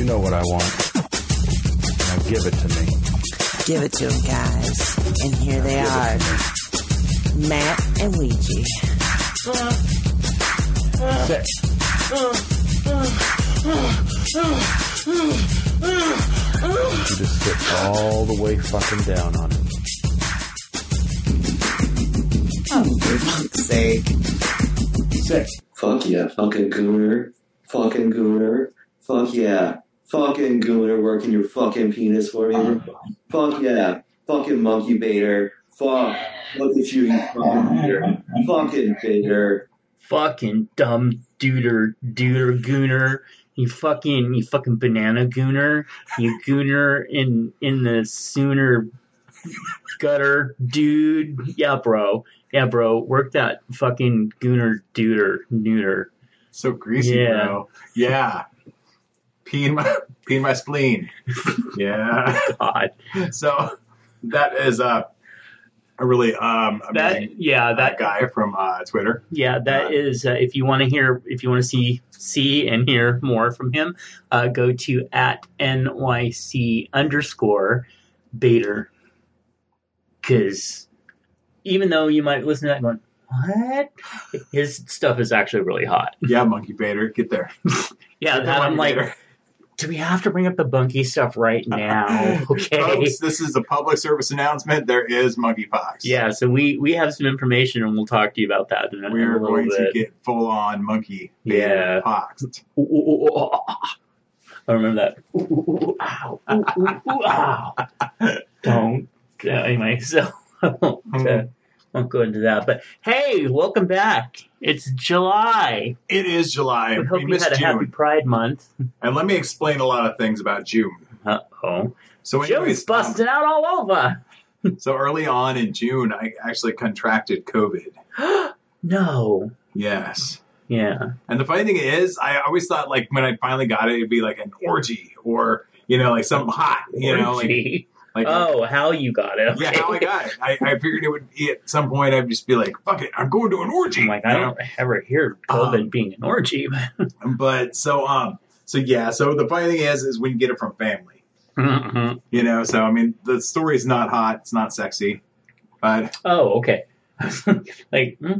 You know what I want. Now give it to me. Give it to them, guys. And here they are Matt and Ouija. Sit. You just sit all the way fucking down on it. Oh, for fuck's sake. Sit. Fuck yeah, fucking gooner. Fucking gooner. Fuck yeah. Fucking gooner working your fucking penis for me. Uh-huh. Fuck yeah. Fucking monkey baiter. Fuck. Look at you, you fucking baiter. Fucking baiter. fucking dumb duder duder gooner. You fucking you fucking banana gooner. You gooner in in the sooner gutter dude. Yeah, bro. Yeah, bro. Work that fucking gooner duder neuter. So greasy, Yeah. bro. Yeah. Peeing my peeing my spleen. Yeah. God. So that is uh, a really um That amazing yeah, uh, that guy from uh, Twitter. Yeah, that Uh, is. Uh, if you want to hear, if you want to see see and hear more from him, uh, go to at nyc underscore Bader. Because even though you might listen to that going, what? His stuff is actually really hot. Yeah, Monkey Bader, get there. Yeah, that, I'm like, Bader. Do we have to bring up the bunky stuff right now? Okay. Folks, this is a public service announcement. There is monkeypox. Yeah, so we we have some information and we'll talk to you about that in a, We in a going to get full on monkey Yeah. Bader pox. Ooh, ooh, ooh, ooh, ah, ah. I remember that. Ooh, ow. Don't. Uh, anyway, so I won't, won't go into that. But hey, welcome back. It's July. It is July. We hope we you had a June. happy Pride Month. And let me explain a lot of things about June. Uh oh. So, Joe's anyways, um, busting out all over. so early on in June, I actually contracted COVID. no. Yes. Yeah. And the funny thing is, I always thought like when I finally got it, it'd be like an orgy or you know like something hot. You know, like Orgy. Like oh, how you got it? yeah, how I got it. I, I figured it would be at some point. I'd just be like, "Fuck it, I'm going to an orgy." I'm like, I don't ever hear COVID Um, being an orgy. But so um, so yeah. So the funny thing is, is when you get it from family, Mhm. you know. So I mean, the story is not hot. It's not sexy, but Oh, okay. like, hmm,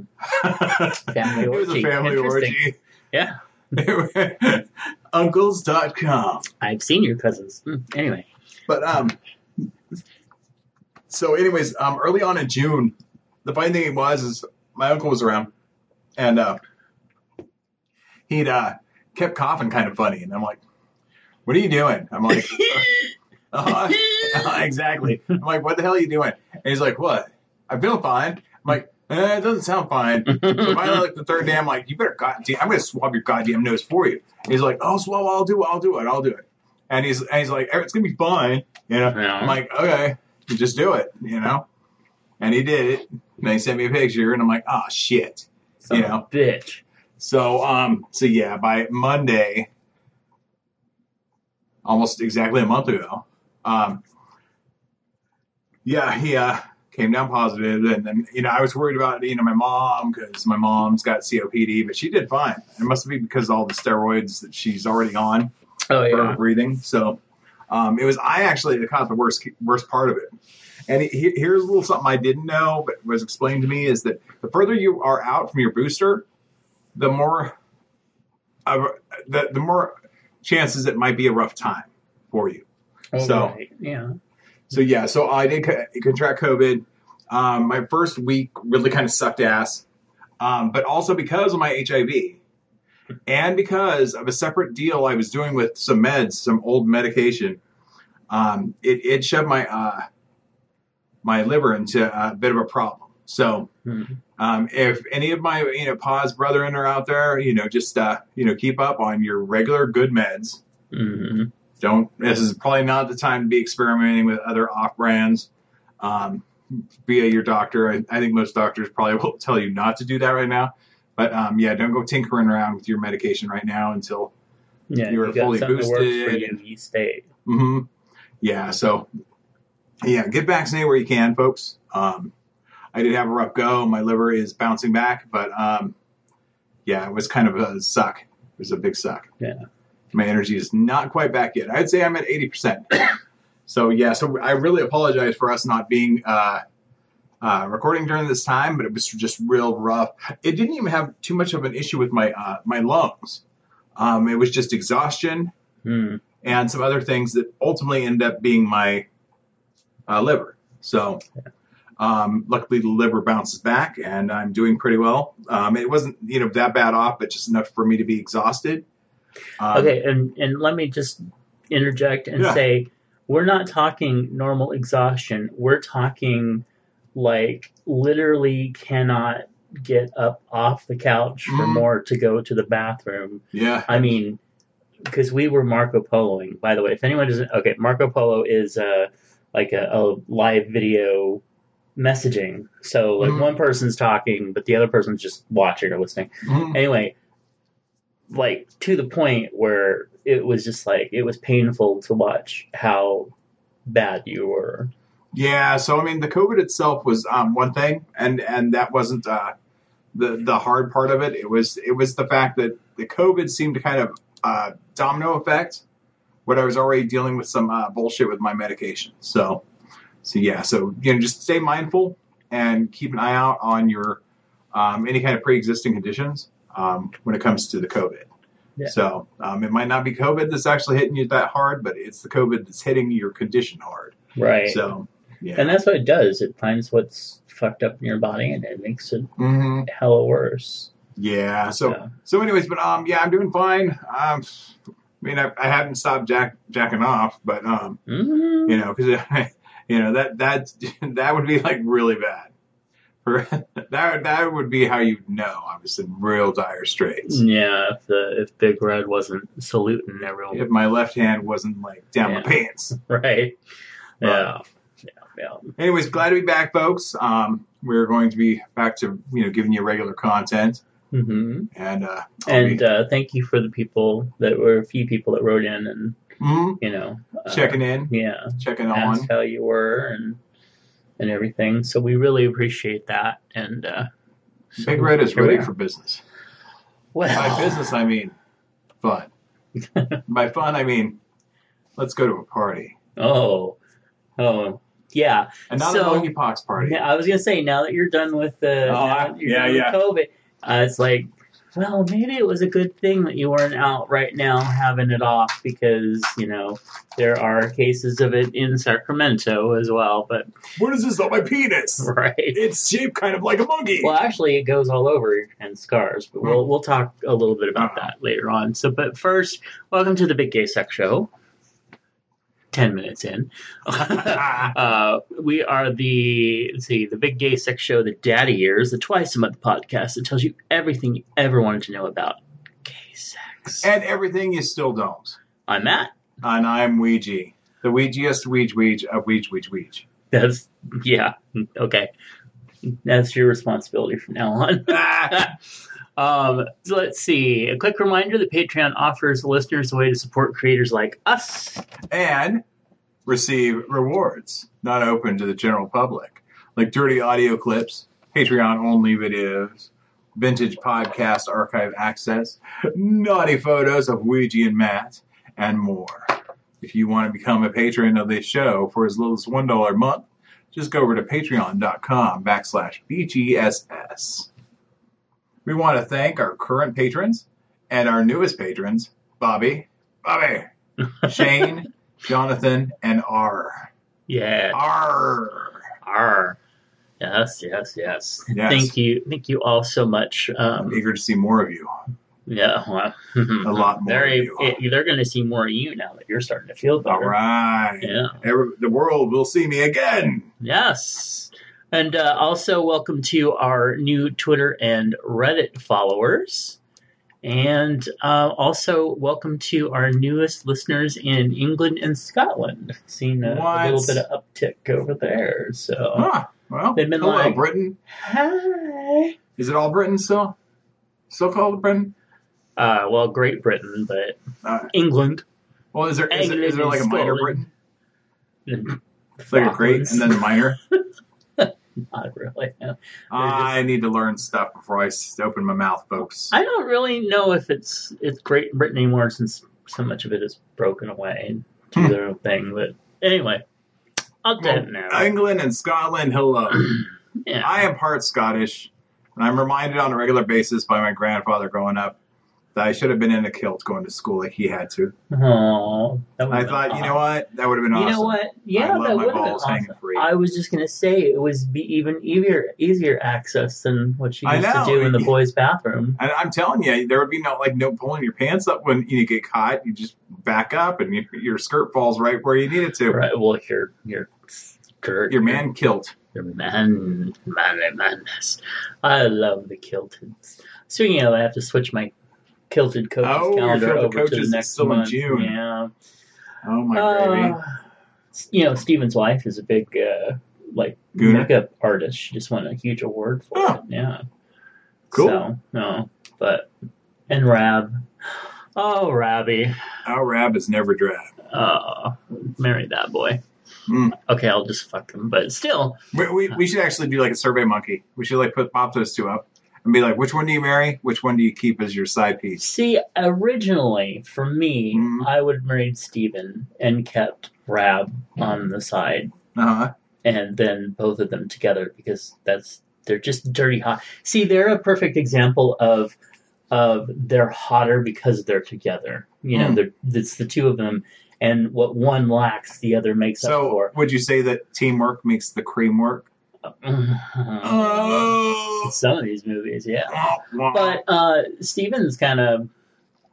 Family it was a orgy. family orgy. yeah, Uncles.com. I've seen your cousins. Hmm, Anyway, But um, so anyways, um, early on in June, the funny thing was is my uncle was around, and uh, he'd uh kept coughing kind of funny, and I'm like, "What are you doing?" I'm like, uh, "Exactly." I'm like, "What the hell are you doing?" And he's like, "What? I feel fine." I'm like. Eh, it doesn't sound fine. So finally, like the third day, I'm like, "You better goddamn! I'm gonna swab your goddamn nose for you." And he's like, "Oh, swab! I'll do it. I'll do it. I'll do it." And he's and he's like, "It's gonna be fine," you know. Yeah. I'm like, "Okay, just do it," you know. And he did it. And he sent me a picture, and I'm like, "Oh shit!" son You know. bitch. So um, so yeah, by Monday, almost exactly a month ago, um, yeah, he uh came down positive, and then you know I was worried about you know my mom because my mom's got COPD, but she did fine. It must be because of all the steroids that she's already on Oh for yeah. breathing. So um, it was I actually that caused the worst worst part of it. And he, here's a little something I didn't know, but was explained to me is that the further you are out from your booster, the more of the, the more chances it might be a rough time for you. Oh, so- right. yeah. So yeah, so I did co- contract COVID. Um, my first week really kind of sucked ass, um, but also because of my HIV, and because of a separate deal I was doing with some meds, some old medication. Um, it, it shoved my uh, my liver into a bit of a problem. So Mhm. um, if any of my you know pause brethren are out there, you know, just uh, you know keep up on your regular good meds. hmm Don't. This is probably not the time to be experimenting with other off brands. Um, via your doctor, I, I think most doctors probably will tell you not to do that right now. But um, yeah, don't go tinkering around with your medication right now until Yeah, you're you fully something that works for boosted you. You stay. hmm Yeah, so yeah, get vaccinated where you can, folks. Um, I did have a rough go. My liver is bouncing back, but um, yeah, it was kind of a suck. It was a big suck. Yeah. My energy is not quite back yet. I'd say I'm at 80%. so yeah, so I really apologize for us not being uh, uh, recording during this time, but it was just real rough. It didn't even have too much of an issue with my uh, my lungs. Um, it was just exhaustion Hmm. and some other things that ultimately end up being my uh, liver. So, um, luckily the liver bounces back, and I'm doing pretty well. Um, it wasn't you know that bad off, but just enough for me to be exhausted. Um, Okay, and and let me just interject and Yeah. say we're not talking normal exhaustion. We're talking like literally cannot get up off the couch for Mhm. more to go to the bathroom. Yeah. I mean, because we were Marco Poloing. By the way, if anyone doesn't, okay, Marco Polo is uh, like a, a live video messaging. So like Mhm. one person's talking, but the other person's just watching or listening. Mhm. Anyway, like to the point where it was just like it was painful to watch how bad you were. Yeah, so I mean, the COVID itself was um, one thing, and and that wasn't uh, the the hard part of it. It was it was the fact that the COVID seemed to kind of uh, domino effect what I was already dealing with some uh, bullshit with my medication. So, so yeah, so you know, just stay mindful and keep an eye out on your um, any kind of pre-existing conditions um, when it comes to the COVID. Yeah. So um, it might not be COVID that's actually hitting you that hard, but it's the COVID that's hitting your condition hard. Right. So yeah. And that's what it does. It finds what's fucked up in your body and it makes it hmm hella worse. Yeah. So Yeah. so anyways, but um yeah, I'm doing fine. Um, I mean, I, I haven't stopped jack jacking off, but um Mhm. you know because you know that that that would be like really bad. For that that would be how you know I was in real dire straits. Yeah, if the if Big Red wasn't saluting everyone, If my left hand wasn't like down my pants. right? Yeah, yeah, yeah. Anyways, glad to be back, folks. Um, we're going to be back to you know giving you regular content, hmm and uh, And be, uh, thank you for the people that were a few people that wrote in and Mhm. you know uh, checking in, yeah, checking on. how you were and and everything. So we really appreciate that. And uh, so Big Red is ready for business. well, By business, I mean fun. By fun, I mean let's go to a party, Oh, oh, yeah. and not So- a monkeypox party. Yeah, I was gonna say now that you're done with the Oh, now I- you're yeah, yeah. COVID, uh, it's like, well, maybe it was a good thing that you weren't out right now having it off because you know there are cases of it in Sacramento as well. But What is this on my penis? right. It's shaped kind of like a monkey. Well, actually, it goes all over and scars, but we'll we'll talk a little bit about Uh-huh. that later on. So, but first, welcome to the Big Gay Sex Show. Ten minutes in, uh, we are the see the Big Gay Sex Show, the Daddy Years, the twice a month podcast that tells you everything you ever wanted to know about gay sex. and everything you still don't. I'm Matt. And I'm Ouija, the Ouijiest Ouija Ouija of Ouija Ouija Ouija. That's yeah okay. That's your responsibility from now on. Um, so let's see. A quick reminder that Patreon offers listeners a way to support creators like us. and receive rewards not open to the general public, like dirty audio clips, Patreon only videos, vintage podcast archive access, naughty photos of Ouija and Matt, and more. If you want to become a patron of this show for as little as $1 a month, just go over to patreon.com backslash BGSS. We want to thank our current patrons and our newest patrons, Bobby, Bobby, Shane, Jonathan, and R. Yeah. R. R. Yes, yes, yes, Yes. Thank you, thank you all so much. I'm Um, eager to see more of you. yeah, well, A lot more Very, of you. it- they're going to see more of you now that you're starting to feel better. All right. Yeah. Every, the world will see me again. Yes. And uh, also, welcome to our new Twitter and Reddit followers. And uh, also, welcome to our newest listeners in England and Scotland. Seen a, a little bit of uptick over there. So, Ah, well, They've been hello, like- Britain. hi. Is it all Britain still? Still called Britain? Uh, well, Great Britain, but England. well, is there is, there, is there like a minor Britain? Like a great and then a minor? Not really. no. I need to learn stuff before I open my mouth, folks. I don't really know if it's it's Great Britain anymore since so much of it is broken away to Hmm. their own thing. But anyway, I'll Well, now. England and Scotland, hello. yeah. I am part Scottish, and I'm reminded on a regular basis by my grandfather growing up I should have been in a kilt going to school like he had to. Oh, I thought, been you know what? That would have been You awesome. You know what? Yeah, I love that my would have been awesome. free. I was just gonna say it was be even easier easier access than what you used to do in the boys' bathroom. And I'm telling you, there would be no like no pulling your pants up when you get caught. You just back up, and your, your skirt falls right where you need it to. Right. Well, your your skirt, Your man kilt. your man, manly madness. I love the kilted. Speaking of, I have to switch my kilted coaches Oh, calendar over to coaches the next still in month. June. Yeah. Oh my baby. Uh, you know, Steven's wife is a big uh, like Gooner? makeup artist. She just won a huge award for Oh. it. Yeah. Cool. So, no, but and Rab. Oh, Rabby. Our rab is never drab. Uh, marry that boy. Mm. Okay, I'll just fuck him. But still, We, we, we should actually do like a survey monkey. We should like put pop those two up and be like, which one do you marry? Which one do you keep as your side piece? see, originally for me, Mhm. I would have married Steven and kept Rab on the side, Uh huh. and then both of them together because that's they're just dirty hot. See, they're a perfect example of of they're hotter because they're together. You know, Mm. they're it's the two of them, and what one lacks, the other makes up So for. would you say that teamwork makes the cream work? Oh. Some of these movies, yeah. But uh, Steven's kind of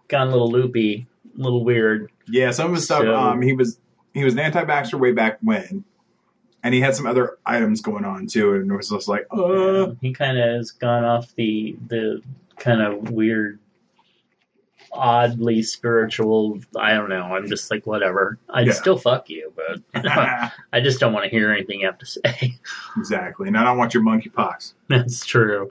gone a little loopy, a little weird. yeah, some of his stuff. So- um, he was he was an anti-vaxxer way back when, and he had some other items going on too, and it was just like, uh, he kind of has gone off the the kind of weird, oddly spiritual. I don't know. I'm just like whatever. I'd Yeah. still fuck you, but I just don't want to hear anything you have to say. exactly. And I don't want your monkey monkeypox. That's true.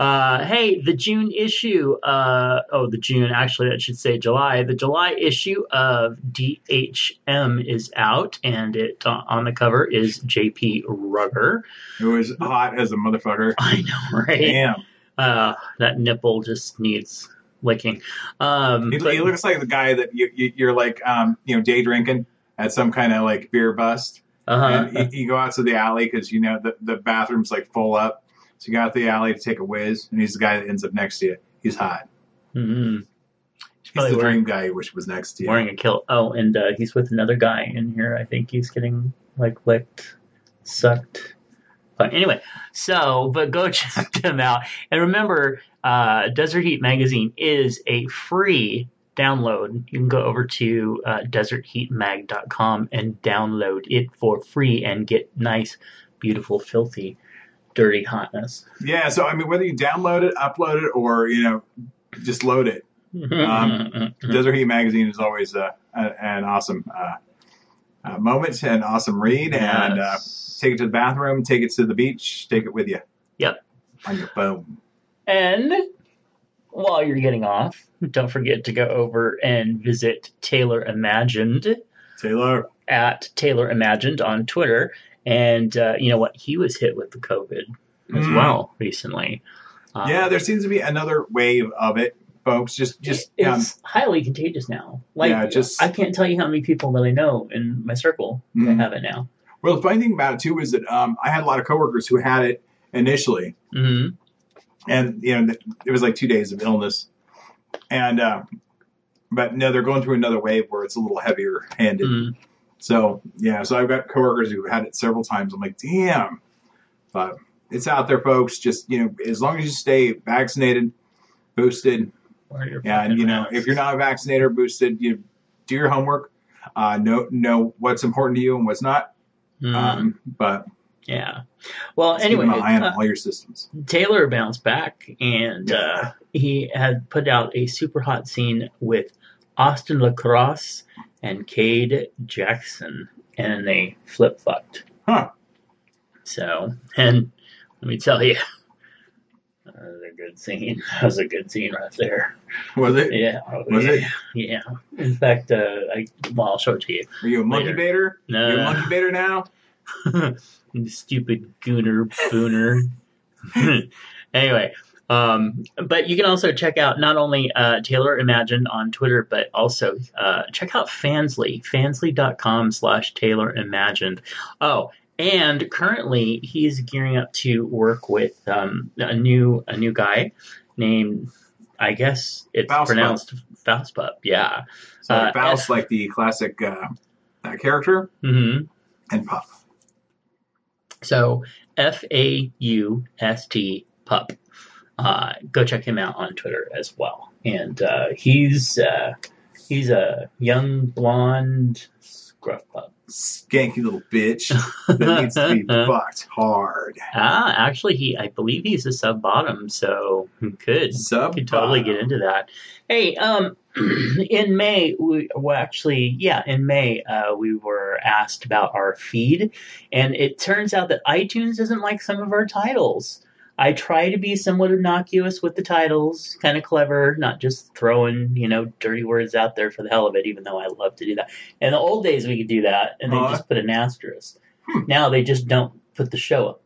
Uh, hey, the June issue. Uh, oh, the June. Actually, I should say July. The July issue of DHM is out, and it uh, on the cover is JP Rugger. who is hot as a motherfucker. I know, right? Damn. Uh, that nipple just needs licking. Um, He, but- he looks like the guy that you, you you're like um you know day drinking at some kind of like beer bust, uh-huh. and you, you go out to the alley because you know the the bathroom's like full up, so you go out to the alley to take a whiz, and he's the guy that ends up next to you. He's hot. Mm-hmm. He's the wearing, dream guy you wish was next to you. wearing a kilt. Oh, and uh, he's with another guy in here. I think he's getting like licked, sucked. But anyway, so but go check them out, and remember, uh, Desert Heat magazine is a free download. You can go over to uh, desertheatmag.com and download it for free and get nice, beautiful, filthy, dirty hotness. Yeah, so I mean, whether you download it, upload it, or you know, just load it. Um, Desert Heat Magazine is always uh, an awesome uh, uh, moment, an awesome read, and uh, take it to the bathroom, take it to the beach, take it with you. Yep. On your phone. And while you're getting off, don't forget to go over and visit Taylor Imagined Taylor. at Taylor Imagined on Twitter. And uh, you know what? He was hit with the COVID as Mm. well recently. Uh, Yeah, there seems to be another wave of it, folks. Just, just um, it's highly contagious now. Like, Yeah, just- I can't tell you how many people that I know in my circle that Mhm. have it now. well, the funny thing about it too is that um, I had a lot of coworkers who had it initially, hmm and you know, it was like two days of illness, and uh, but no, they're going through another wave where it's a little heavier handed. mm So yeah, so I've got coworkers who've had it several times. I'm like, damn. But it's out there, folks. Just you know, as long as you stay vaccinated, boosted, and you know, if you're not vaccinated or boosted, you do your homework. Uh, know know what's important to you and what's not. Mm-hmm. Um, but Yeah. Well, anyway, keep an eye on uh, all your systems. Taylor bounced back and uh, he had put out a super hot scene with Austin Lacrosse and Cade Jackson, and they flip fucked. Huh. So, and let me tell you, that was a good scene. That was a good scene right there. Was it? Yeah. Was yeah, it? Yeah. In fact, uh, I, well, I'll show it to you. Are you a monkey Later. baiter? No. You a monkey baiter now? Stupid gooner booner. anyway, um, but you can also check out not only uh, Taylor Imagine on Twitter, but also uh, check out Fansly, fansly.com slash Taylor Imagined. Oh, and currently he's gearing up to work with um, a new a new guy named, I guess it's Faustpup. pronounced Faustpup. Yeah. So Uh, Faust, F- like the classic uh, uh, character, hmm and Pup. So F A U S T pup. Uh, go check him out on Twitter as well. And uh, he's uh, he's a young blonde scruff pup. Skanky little bitch that needs to be fucked hard. Ah, actually, he I believe he's a sub bottom, so could Sub could totally get into that. Hey, um, in May, we well, actually, yeah, in May, uh, we were asked about our feed, and it turns out that iTunes doesn't like some of our titles. I try to be somewhat innocuous with the titles, kind of clever, not just throwing, you know, dirty words out there for the hell of it, even though I love to do that. In the old days, we could do that, and they Uh-huh. just put an asterisk. Hmm. Now they just don't put the show up.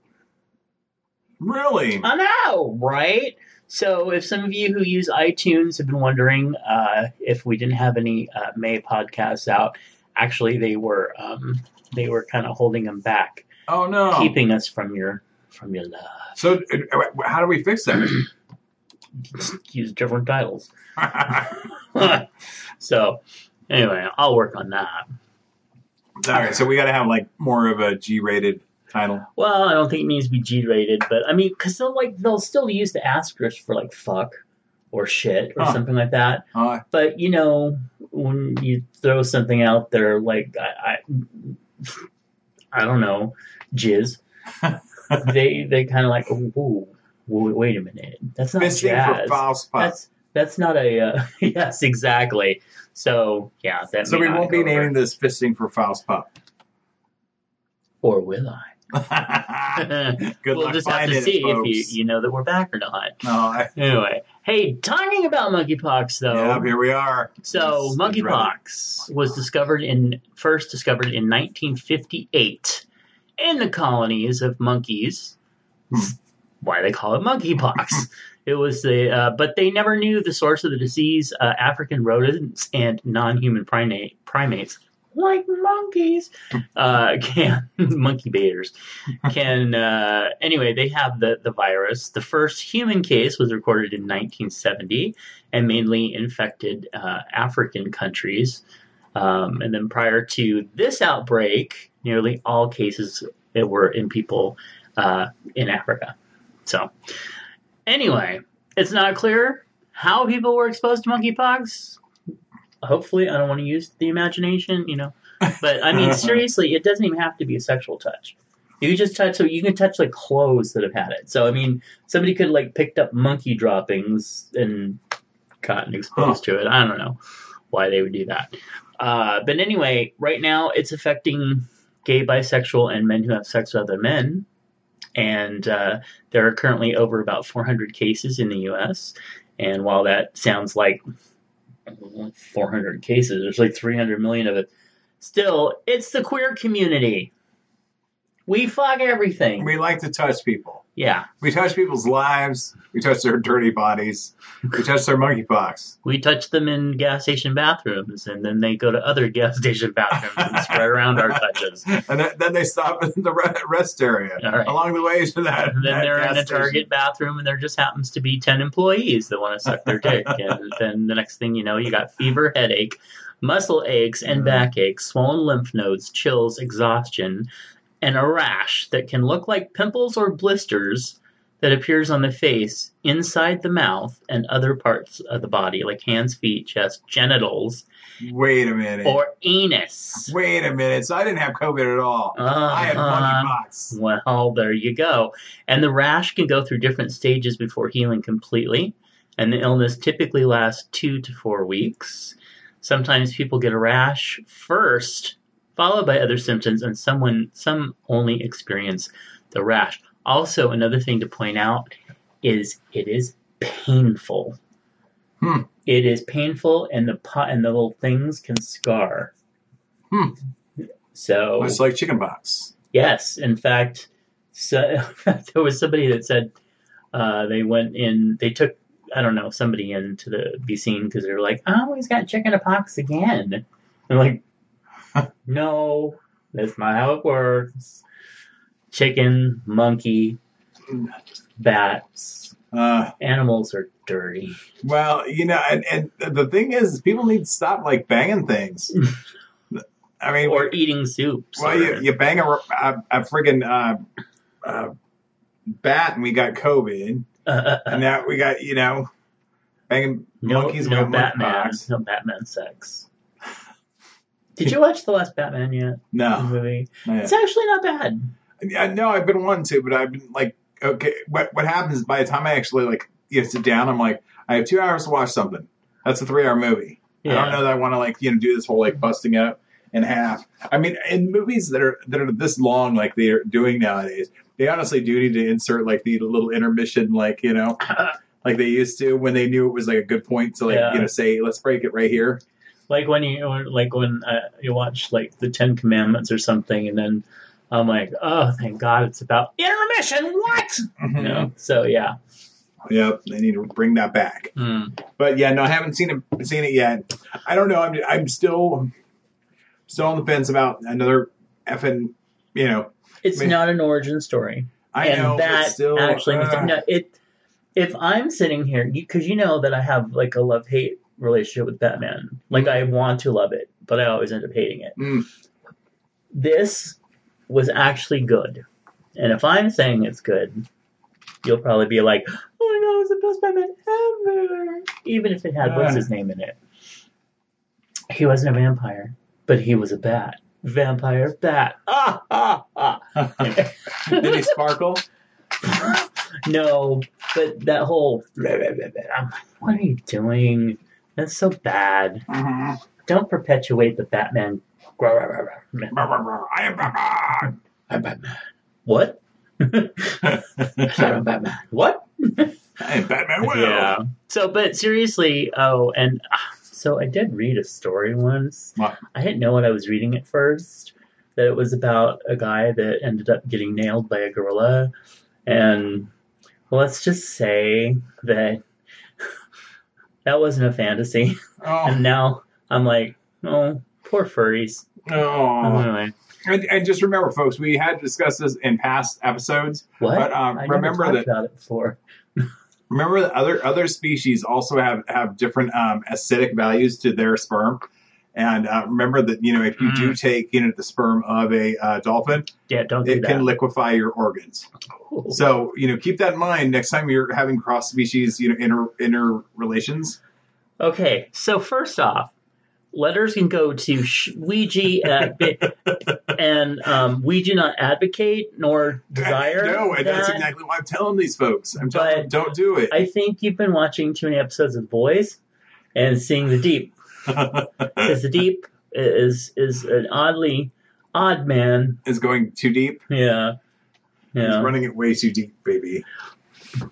Really? I know, right? So, if some of you who use iTunes have been wondering uh, if we didn't have any uh, May podcasts out, actually, they were um, they were kind of holding them back, Oh no. keeping us from your from your love. So uh, how do we fix that? Use different titles. so, anyway, I'll work on that. All right, so we got to have like more of a G-rated title. Well, I don't think it needs to be G rated, but I mean, because they'll like they'll still use the asterisk for like fuck or shit or Huh. something like that. But you know when you throw something out there like i i, I don't know jizz they they kind of like ooh, wait, wait a minute. That's not Fisting for jazz. that's that's not a uh, yes exactly. So yeah that So we won't be over. naming this fisting for Faust Pup. or will i? Good we'll just have to see it, if you you know that we're back or not. No, I, anyway. Hey talking about monkeypox though. Yeah, here we are. So monkeypox was discovered in first discovered in 1958 in the colonies of monkeys. Hmm. Why they call it monkeypox? it was the uh, but they never knew the source of the disease. Uh, African rodents and non-human primate primates. Like monkeys, uh, can monkey baiters can uh, anyway. They have the the virus. The first human case was recorded in 1970, and mainly infected uh, African countries. Um, and then prior to this outbreak, nearly all cases were in people uh, in Africa. So, anyway, it's not clear how people were exposed to monkeypox. Hopefully, I don't want to use the imagination, you know. But I mean, seriously, it doesn't even have to be a sexual touch. You can just touch, so you can touch like clothes that have had it. So I mean, somebody could like picked up monkey droppings and gotten exposed to it. I don't know why they would do that. Uh, but anyway, right now it's affecting gay, bisexual, and men who have sex with other men. And uh, there are currently over about 400 cases in the U.S. And while that sounds like 400 cases, there's like 300 million of it. Still, it's the queer community. We fuck everything. We like to touch people. Yeah, We touch people's lives. We touch their dirty bodies. We touch their monkeypox. we touch them in gas station bathrooms, and then they go to other gas station bathrooms and spread around our touches. And then, then they stop in the rest area right. along the way to that. And then that they're in a Target station. bathroom, and there just happens to be 10 employees that want to suck their dick. and then the next thing you know, you got fever, headache, muscle aches, and Mhm. backaches, swollen lymph nodes, chills, exhaustion, and a rash that can look like pimples or blisters that appears on the face, inside the mouth, and other parts of the body, like hands, feet, chest, genitals, Wait a minute. or anus. Wait a minute. So I didn't have COVID at all. I had Uh-huh. monkeypox. Well, there you go. And the rash can go through different stages before healing completely. And the illness typically lasts two to four weeks. Sometimes people get a rash first, followed by other symptoms, and someone some only experience the rash. Also, another thing to point out is it is painful. Hmm. It is painful, and the pot and the little things can scar. Hmm. So It's like chickenpox. Yes, in fact, so, there was somebody that said uh, they went in. They took I don't know somebody in to the be seen because they were like, "Oh, he's got chicken pox again." I'm like, "No, that's not how it works." Chicken, monkey, bats, Uh, animals are dirty. well, you know, and, and the thing is, people need to stop like banging things. I mean, Or eating soups. well, or- you, you bang a, a, a friggin' uh, uh, bat and we got COVID, and now we got you know banging no, monkeys no with Batman, no Batman sex. Did you watch the last Batman yet? No, movie. not yet. It's actually not bad. Yeah, no, I've been wanting to, but I've been like, okay, what what happens by the time I actually like you know, sit down, I'm like, I have two hours to watch something. That's a three hour movie. Yeah. I don't know that I want to like you know do this whole like busting up in half. I mean, in movies that are that are this long, like they're doing nowadays, they honestly do need to insert like the little intermission, like you know, like they used to when they knew it was like a good point to like Yeah. you know say let's break it right here. Like when you or like when uh, you watch like the Ten Commandments or something, and then I'm like, oh, thank God, it's about intermission. What? You know? So yeah. Yep, they need to bring that back. Mm. But yeah, no, I haven't seen it seen it yet. I don't know. I'm I'm still still on the fence about another effing. You know, It's Man. not an origin story, I and know, but that still, actually uh, no, it. If I'm sitting here, because you know that I have like a love hate relationship with Batman. Like I want to love it, but I always end up hating it. Mm. This was actually good, and if I'm saying it's good, you'll probably be like, "Oh my god, it's the best Batman ever!" Even if it had what's Uh. his name in it. He wasn't a vampire, but he was a bat. Vampire bat. Ah ah ah. did he sparkle? no, but that whole. I'm like, what are you doing? That's so bad. Mhm. Don't perpetuate the Batman. I am Batman. I'm Batman. What? I'm Batman. What? I am Batman. Will. Yeah. So, but seriously, oh, and ah, so I did read a story once. What? I didn't know what I was reading at first. That it was about a guy that ended up getting nailed by a gorilla, and let's just say that that wasn't a fantasy. Oh, And now I'm like, oh, poor furries. oh. Anyway, And, and just remember, folks, we had discussed this in past episodes. what? But, um, I remember never talked that- about it before. Remember that other other species also have have different um, acidic values to their sperm. And uh, remember that you know if you Mm. do take you know the sperm of a uh, dolphin, Yeah, don't do it that. can liquefy your organs. So you know keep that in mind next time you're having cross species you know inter inter relations. Okay, so first off, letters can go to Ouija at bit, and um, we do not advocate nor desire. No, and that's exactly why I'm telling these folks. I'm telling them don't do it. I think you've been watching too many episodes of The Boys and seeing the deep. Because the deep is is an oddly odd man. is going too deep. Yeah, Yeah. He's running it way too deep, baby.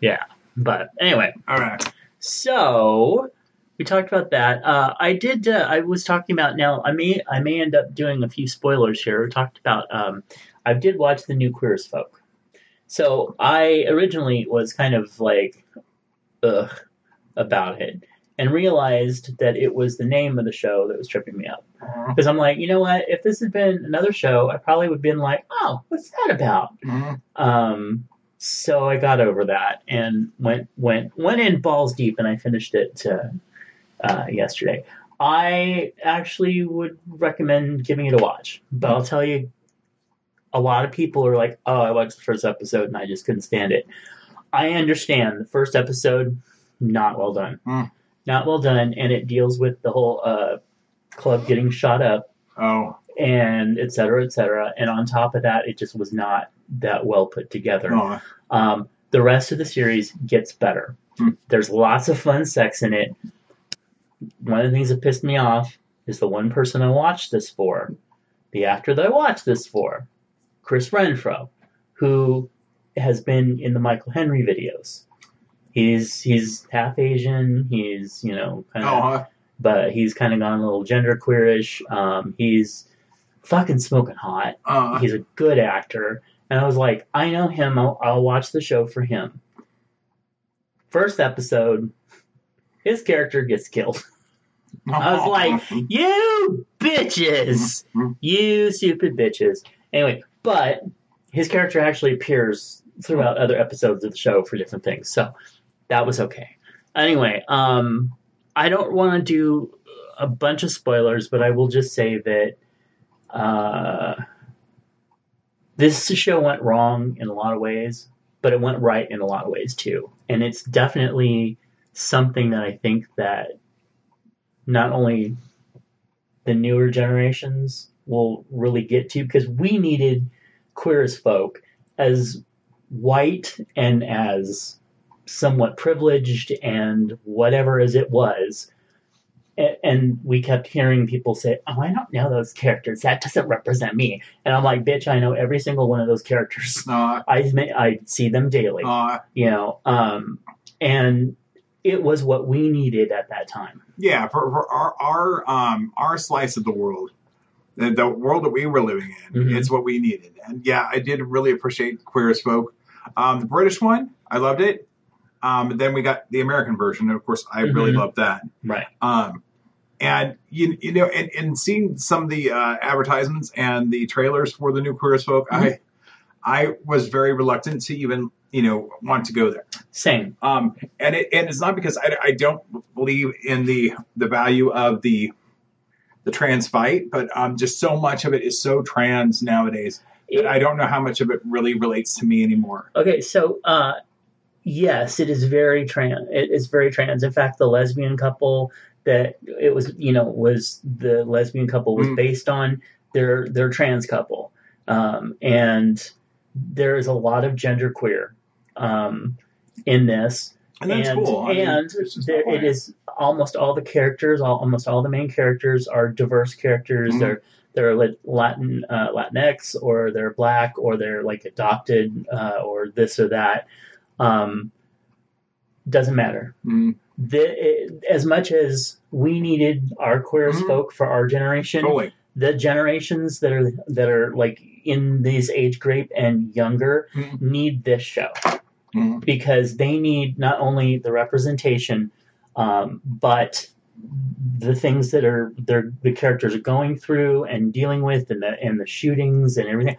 yeah. But anyway, All right. So we talked about that. Uh, I did. Uh, I was talking about now. I may. I may end up doing a few spoilers here. We talked about. Um, I did watch the new Queer as Folk. So I originally was kind of like, ugh, about it, and realized that it was the name of the show that was tripping me up. Because I'm like, you know what? If this had been another show, I probably would have been like, oh, what's that about? Mhm. Um, so I got over that and went went went in balls deep, and I finished it uh, uh, yesterday. I actually would recommend giving it a watch, but I'll tell you, a lot of people are like, "Oh, I watched the first episode and I just couldn't stand it." I understand the first episode, not well done. Mm. Not well done, and it deals with the whole uh, club getting shot up Oh, and et cetera, et cetera. And on top of that, it just was not that well put together. oh, Um, the rest of the series gets better. Hmm. There's lots of fun sex in it. One of the things that pissed me off is the one person I watched this for, the actor that I watched this for, Chris Renfro, who has been in the Michael Henry videos. He's he's half Asian. He's you know kind of oh, huh? but he's kind of gone a little gender queerish. Um, he's fucking smoking hot. Uh, He's a good actor, and I was like, I know him. I'll, I'll watch the show for him. First episode, his character gets killed. I was like, you bitches, you stupid bitches. Anyway, but his character actually appears throughout other episodes of the show for different things, so that was okay. Anyway, um, I don't want to do a bunch of spoilers, but I will just say that uh, this show went wrong in a lot of ways, but it went right in a lot of ways too, and it's definitely something that I think that not only the newer generations will really get to because we needed queer as folk as white and as somewhat privileged and whatever as it was and we kept hearing people say oh i don't know those characters that doesn't represent me and i'm like bitch i know every single one of those characters uh, i i see them daily uh, you know um and it was what we needed at that time yeah, for, for our our um our slice of the world, the, the world that we were living in, Mhm. it's what we needed. And yeah, I did really appreciate Queer as Folk. Um, the British one, I loved it. Um, then we got the American version, and of course, I really Mhm. loved that. right Um, and you you know, and, and seeing some of the uh, advertisements and the trailers for the new Queer as Folk, I I was very reluctant to even you know want to go there. same Um, and it and it's not because I, I don't believe in the the value of the the trans fight, but um, just so much of it is so trans nowadays that I don't know how much of it really relates to me anymore. Okay, so uh, yes, it is very trans. It is very trans. In fact, the lesbian couple that it was, you know, was the lesbian couple was Mm. based on their their trans couple, um, and there is a lot of gender queer um, in this. And that's and, cool. I mean, and there, it is almost all the characters, all, almost all the main characters are diverse characters. Mhm. They're they're Lat- Latin uh, Latinx or they're black or they're like adopted uh, or this or that. Um, doesn't matter. Mm, The, it, as much as we needed our queer as Mhm. folk for our generation, totally. the generations that are that are like in these age group and younger Mhm. need this show Mhm. because they need not only the representation, um, but the things that are the characters are going through and dealing with, and the and the shootings and everything.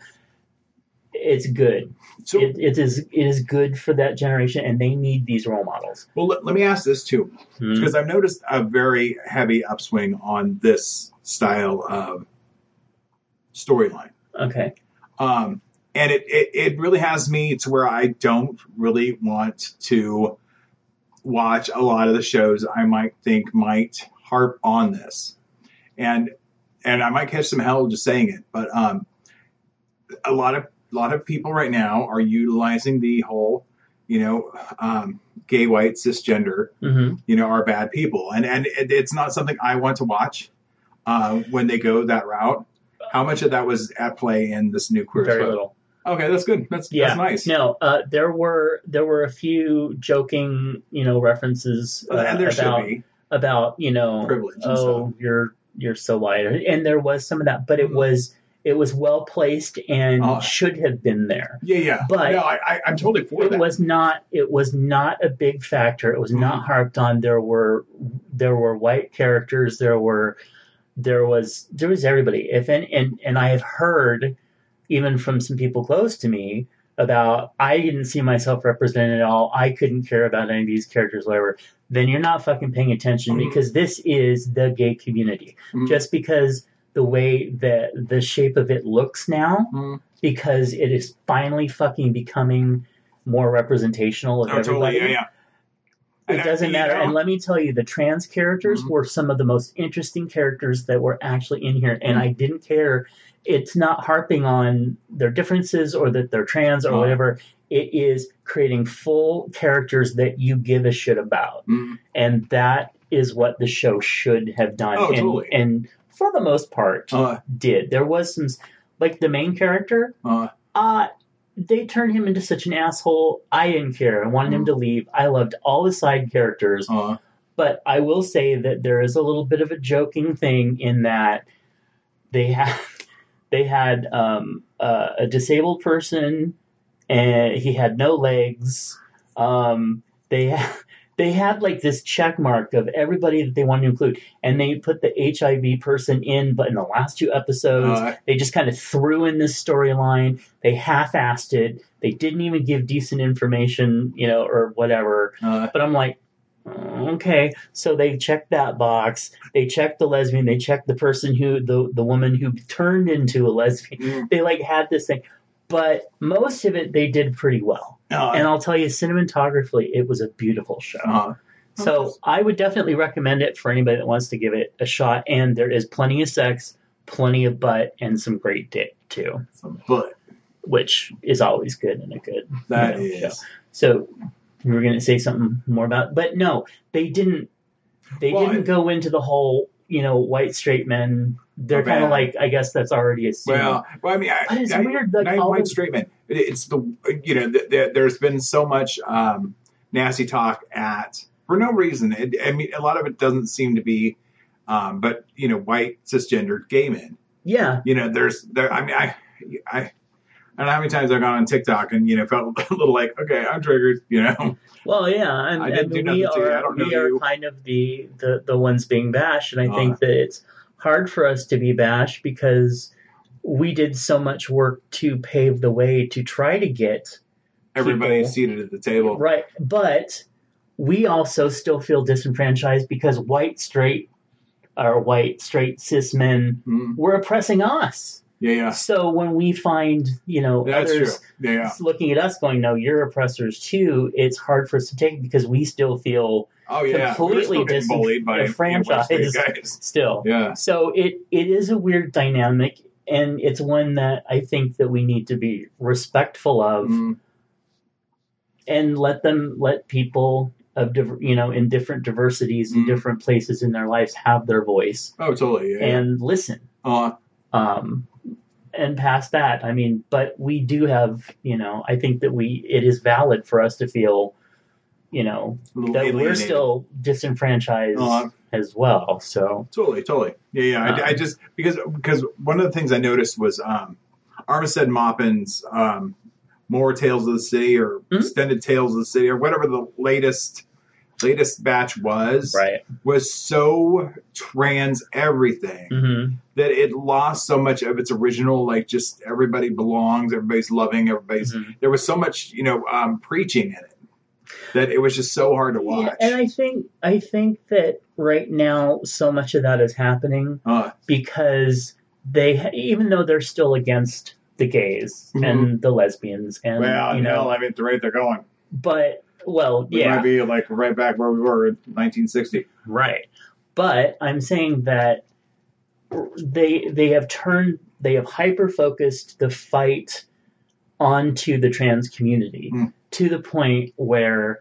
It's good. So, it, it is it is good for that generation, and they need these role models. well, let, let me ask this too, Hmm. because I've noticed a very heavy upswing on this style of storyline. Okay. Um, and it, it, it really has me to where I don't really want to watch a lot of the shows I might think might harp on this. And and I might catch some hell just saying it, but um, a lot of a lot of people right now are utilizing the whole, you know, um, gay, white, cisgender, hmm you know, are bad people, and and it, it's not something I want to watch uh, when they go that route. How much of that was at play in this new queer? Very little. Okay, that's good. That's Yeah. that's nice. No, uh, there were there were a few joking, you know, references uh, and there about should be. about you know Privilege oh you're you're so white and there was some of that but it Mhm. was it was well placed and Oh. should have been there Yeah, yeah. But- no, I, I, I'm totally for it that. was not it was not a big factor it was not Mhm. harped on there were there were white characters there were there was there was everybody if and and, and i have heard even from some people close to me about i didn't see myself represented at all i couldn't care about any of these characters whatever then you're not fucking paying attention Mhm. because this is the gay community Mhm. just because the way that the shape of it looks now Mhm. because it is finally fucking becoming more representational of Oh, everybody. totally. Yeah, yeah. It And doesn't matter. know- And let me tell you, the trans characters Mhm. were some of the most interesting characters that were actually in here. And Mhm. I didn't care. It's not harping on their differences or that they're trans or Oh. whatever. It is creating full characters that you give a shit about. Mm. And that is what the show should have done. Oh, and, totally. and for the most part, Uh, did. There was some, like the main character, uh, uh, they turned him into such an asshole. I didn't care. I wanted him Mm. to leave. I loved all the side characters. uh, But I will say that there is a little bit of a joking thing in that they had they had um, uh, a disabled person and he had no legs. Um, they they had like this check mark of everybody that they wanted to include, and they put the HIV person in. But in the last two episodes, uh, they just kind of threw in this storyline. They half-assed it. They didn't even give decent information, you know, or whatever. uh, But I'm like, "Oh, okay. So they checked that box. They checked the lesbian. They checked the person who the the woman who turned into a lesbian. mm, They like had this thing, but most of it they did pretty well. uh, And I'll tell you, cinematographically, it was a beautiful show. uh, So I would definitely recommend it for anybody that wants to give it a shot. And there is plenty of sex, plenty of butt, and some great dick too, but which is always good in a good that you know, is. show. So you were going to say something more about, but no, they didn't. They Well, didn't go into the whole, you know, white straight men. They're kind of like, I guess that's already assumed. Well, well, I mean, I, it's I, weird, like, not white straight men. It's the you know, th- th- there's been so much um, nasty talk at for no reason. It, I mean, a lot of it doesn't seem to be, um, but you know, white cisgendered gay men. yeah, You know, there's there. I mean, I, I, I don't know how many times I've gone on TikTok and you know felt a little like, okay, I'm triggered. You know, Well, yeah, and, I didn't and do we nothing to you. I are don't know we are you. kind of the, the the ones being bashed, and I Uh. think that it's hard for us to be bashed because we did so much work to pave the way to try to get everybody People- seated at the table. right, but we also still feel disenfranchised because white straight or white straight cis men Mm, were oppressing us. Yeah, yeah, So when we find you know that's others. Yeah, yeah. looking at us going, no, you're oppressors too, it's hard for us to take because we still feel Oh yeah, completely We're still bullied by you know, disenfranchised. guys. still. Yeah. So it it is a weird dynamic, and it's one that I think that we need to be respectful of Mm, and let them let people of you know in different diversities in Mhm. different places in their lives have their voice oh, totally. Yeah. and listen. Uh, Um, and past that, I mean, but we do have, you know, I think that we it is valid for us to feel, you know, that we're still disenfranchised Uh, as well. So Totally, totally. Yeah, yeah. Um, I, I just because because one of the things I noticed was um, Armistead Maupin's um, more Tales of the City or Mhm. extended Tales of the City or whatever the latest latest batch was right. was so trans everything hmm that it lost so much of its original like just everybody belongs, everybody's loving, everybody's Mhm. there was so much you know um, preaching in it that it was just so hard to watch. Yeah, and I think I think that right now so much of that is happening uh, because they, even though they're still against the gays Mhm. and the lesbians and well, you know, hell, I mean, at the rate they're going. but well, We yeah, might be like right back where we were in 1960. right. But I'm saying that they they have turned they have hyper focused the fight onto the trans community Mm. to the point where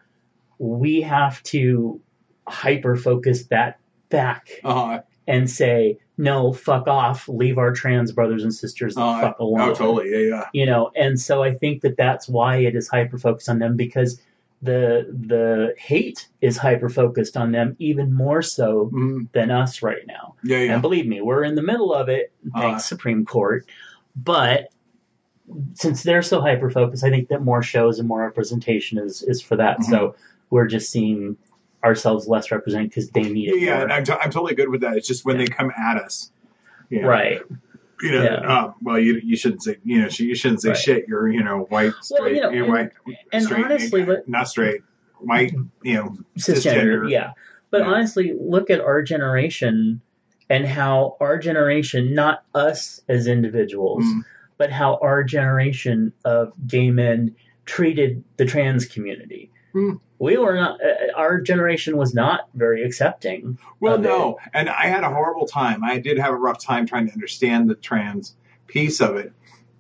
we have to hyper focus that back Uh, and say, no, fuck off, leave our trans brothers and sisters the uh, fuck alone. oh, totally. Yeah, yeah. You know, and so I think that that's why it is hyper focused on them because the the hate is hyper focused on them even more so Mhm. than us right now. Yeah, yeah. And believe me, we're in the middle of it, thanks Uh. Supreme Court. But since they're so hyper focused, I think that more shows and more representation is is for that. Mm-hmm. So we're just seeing ourselves less represented because they need Yeah, it yeah. I'm, t- I'm totally good with that. It's just when they come at us. know, Right. You know, Yeah. uh, well, you you shouldn't say, you know, you shouldn't say Right. shit. You're, you know, white, straight, well, you know, and- white, and straight, honestly, you're not straight, white, you know, cisgender, cisgender. yeah. But Yeah. honestly, look at our generation and how our generation, not us as individuals, Mm. but how our generation of gay men treated the trans community. Hmm. We were not. Uh, our generation was not very accepting. Well, of it. no, and I had a horrible time. I did have a rough time trying to understand the trans piece of it.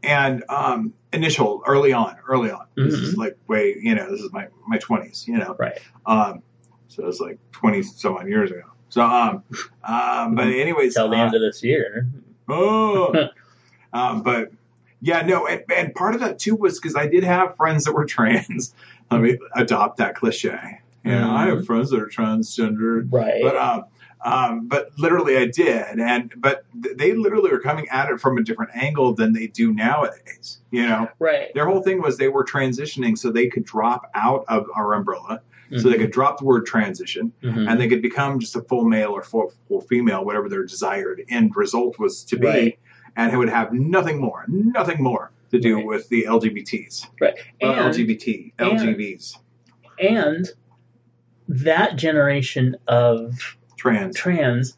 And um, initial, early on, early on. This is like way, you know, this is my my twenties, you know. Right. Um, so it's like twenty some odd years ago. So um, um, but anyways, Till the uh, end of this year. Oh. um, but yeah, no, and, and part of that too was because I did have friends that were trans. Let me adopt that cliche. You know, I have friends that are transgender, Right. but um, um, but literally I did, and but th- they literally were coming at it from a different angle than they do nowadays. You know, right. their whole thing was they were transitioning so they could drop out of our umbrella, so Mm-hmm. they could drop the word transition, Mhm. and they could become just a full male or full, full female, whatever their desired end result was to be, Right. And it would have nothing more, nothing more to do Right. with the LGBTs, right. uh, And, LGBT, and- LGBs, and that generation of trans. trans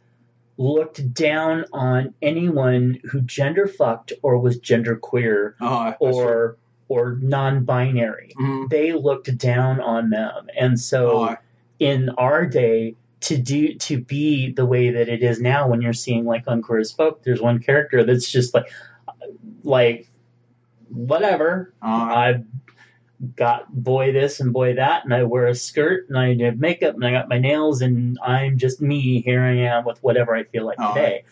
looked down on anyone who gender fucked or was gender queer Uh, or or non-binary. Mhm. They looked down on them, and so Uh, in our day to do to be the way that it is now when you're seeing like on Queer as Folk, there's one character that's just like like whatever. uh, I've got boy this and boy that, and I wear a skirt and I have makeup and I got my nails and I'm just me. Here I am with whatever I feel like Oh. today.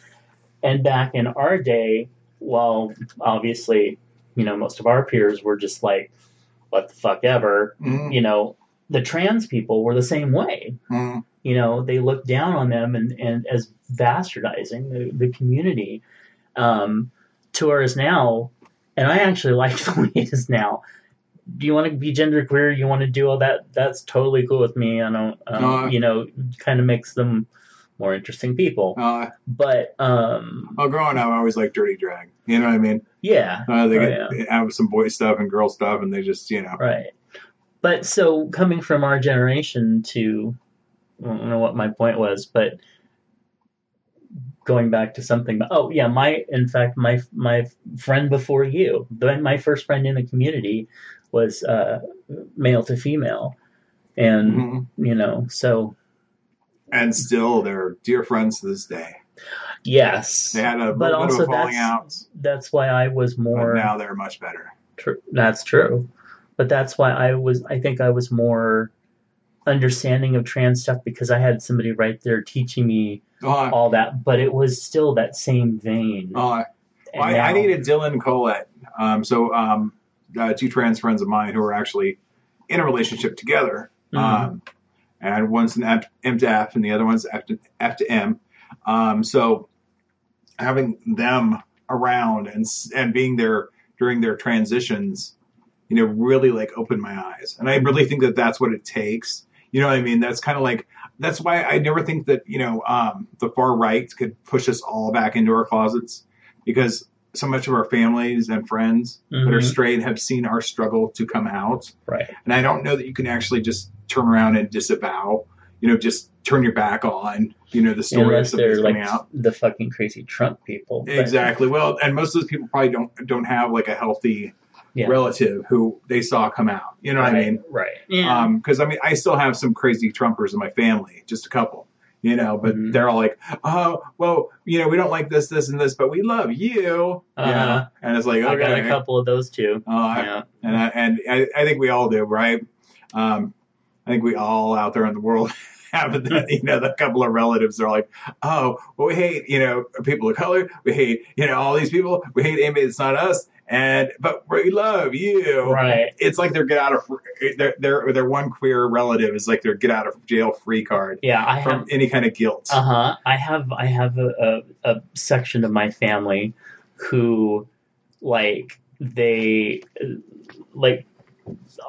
And back in our day, well, obviously, you know, most of our peers were just like, what the fuck ever. mhm, You know, the trans people were the same way. mhm. You know, they looked down on them and, and as bastardizing the, the community. Um, to whereas now, and I actually like the way it is now. Do you want to be gender queer? You want to do all that? That's totally cool with me. I don't, um, Uh, you know, kind of makes them more interesting people. Uh, But um, well, growing up, I always like dirty drag. You know what I mean? yeah, Uh, they Oh, get, they have some boy stuff and girl stuff, and they just, you know. Right. But so coming from our generation to, I don't know what my point was, but going back to something. Oh yeah, my in fact my my friend before you, the, my first friend in the community was uh, male to female, and Mhm. you know so And still, they're dear friends to this day. yes, They had a but also of a falling that's out, that's why I was but more. now they're much better. Tr- that's true. But that's why I was, I think I was more understanding of trans stuff because I had somebody right there teaching me Uh, all that, but it was still that same vein. uh, And Well, I, I needed Dylan Colette. Um, so um, uh, two trans friends of mine who are actually in a relationship together. Mhm. Um, and one's an F, M to F and the other one's F to, F to M. Um, so having them around and and being there during their transitions, you know, really like opened my eyes. And I really think that that's what it takes. You know what I mean? That's kind of like that's why I never think that you know um, the far right could push us all back into our closets because so much of our families and friends that are Mhm. straight have seen our struggle to come out. Right. And I don't know that you can actually just turn around and disavow, you know, just turn your back on, you know, the story of Unless they're coming like out. the fucking crazy Trump people. Exactly. Well, and most of those people probably don't don't have like a healthy Yeah. relative who they saw come out. You know what I mean? Right. Yeah. Um, because I mean, I still have some crazy Trumpers in my family, just a couple, you know, but Mhm. they're all like, oh, well, you know, we don't like this, this, and this, but we love you. Uh-huh. Yeah. And it's like, I got a couple of those too. Uh, yeah. and I, and I, I think we all do, right? Um, I think we all out there in the world have that, you know, the couple of relatives that are like, oh, well, we hate, you know, people of color. We hate, you know, all these people. We hate anybody that's not us. And, but we love you. Right. It's like their get out of, their, their, their one queer relative is like their get out of jail free card Yeah. I from have. any kind of guilt. Uh huh. I have. I have a, a, a section of my family who, like, they, like,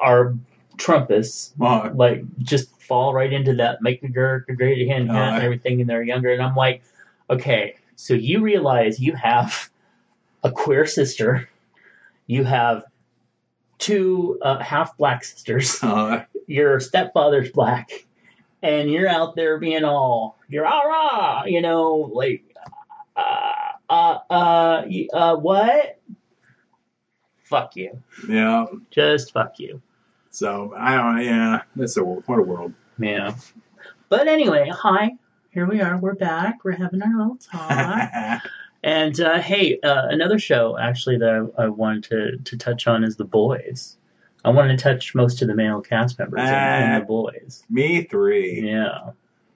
are Trumpists. Uh, like just fall right into that make America great again Oh, and everything and they're younger and I'm like okay so you realize you have a queer sister you have two uh, half black sisters uh, your stepfather's black and you're out there being all you're all rah you know like uh uh uh, uh what fuck you. Yeah. Just fuck you. So I don't. Yeah. That's a what a world. Yeah. But anyway, hi. Here we are. We're back. We're having our little talk. and uh, hey, uh, another show actually that I, I wanted to, to touch on is The Boys. I wanted to touch most of the male cast members in Ah. The Boys. Me three. Yeah.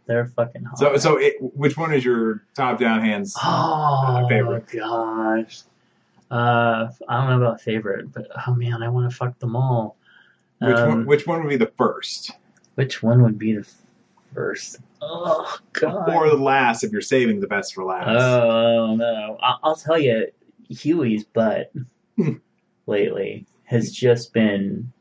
They're fucking hot. So so it, which one is your top down hands? Oh, favorite? gosh. Uh, I don't know about favorite, but oh man, I want to fuck them all. Which Um, one? Which one would be the first Which one would be the first? Oh god. or the last if you're saving the best for last? Oh no! I- I'll tell you, Hughie's butt lately has just been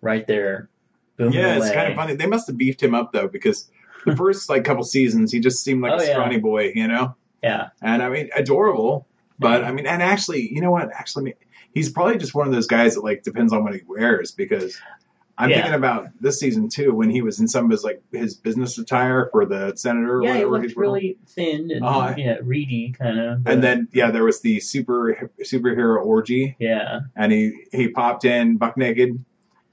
right there. Booming yeah, it's away. kind of funny. They must have beefed him up though because the first like couple seasons he just seemed like Oh, a yeah. scrawny boy, you know. Yeah, And I mean, adorable. But I mean, and actually, you know what? Actually, he's probably just one of those guys that like depends on what he wears because I'm Yeah. thinking about this season too when he was in some of his like his business attire for the senator or yeah. He looked really thin and Uh-huh. yeah, reedy kind of. And then yeah, there was the super superhero orgy, yeah, and he he popped in buck naked,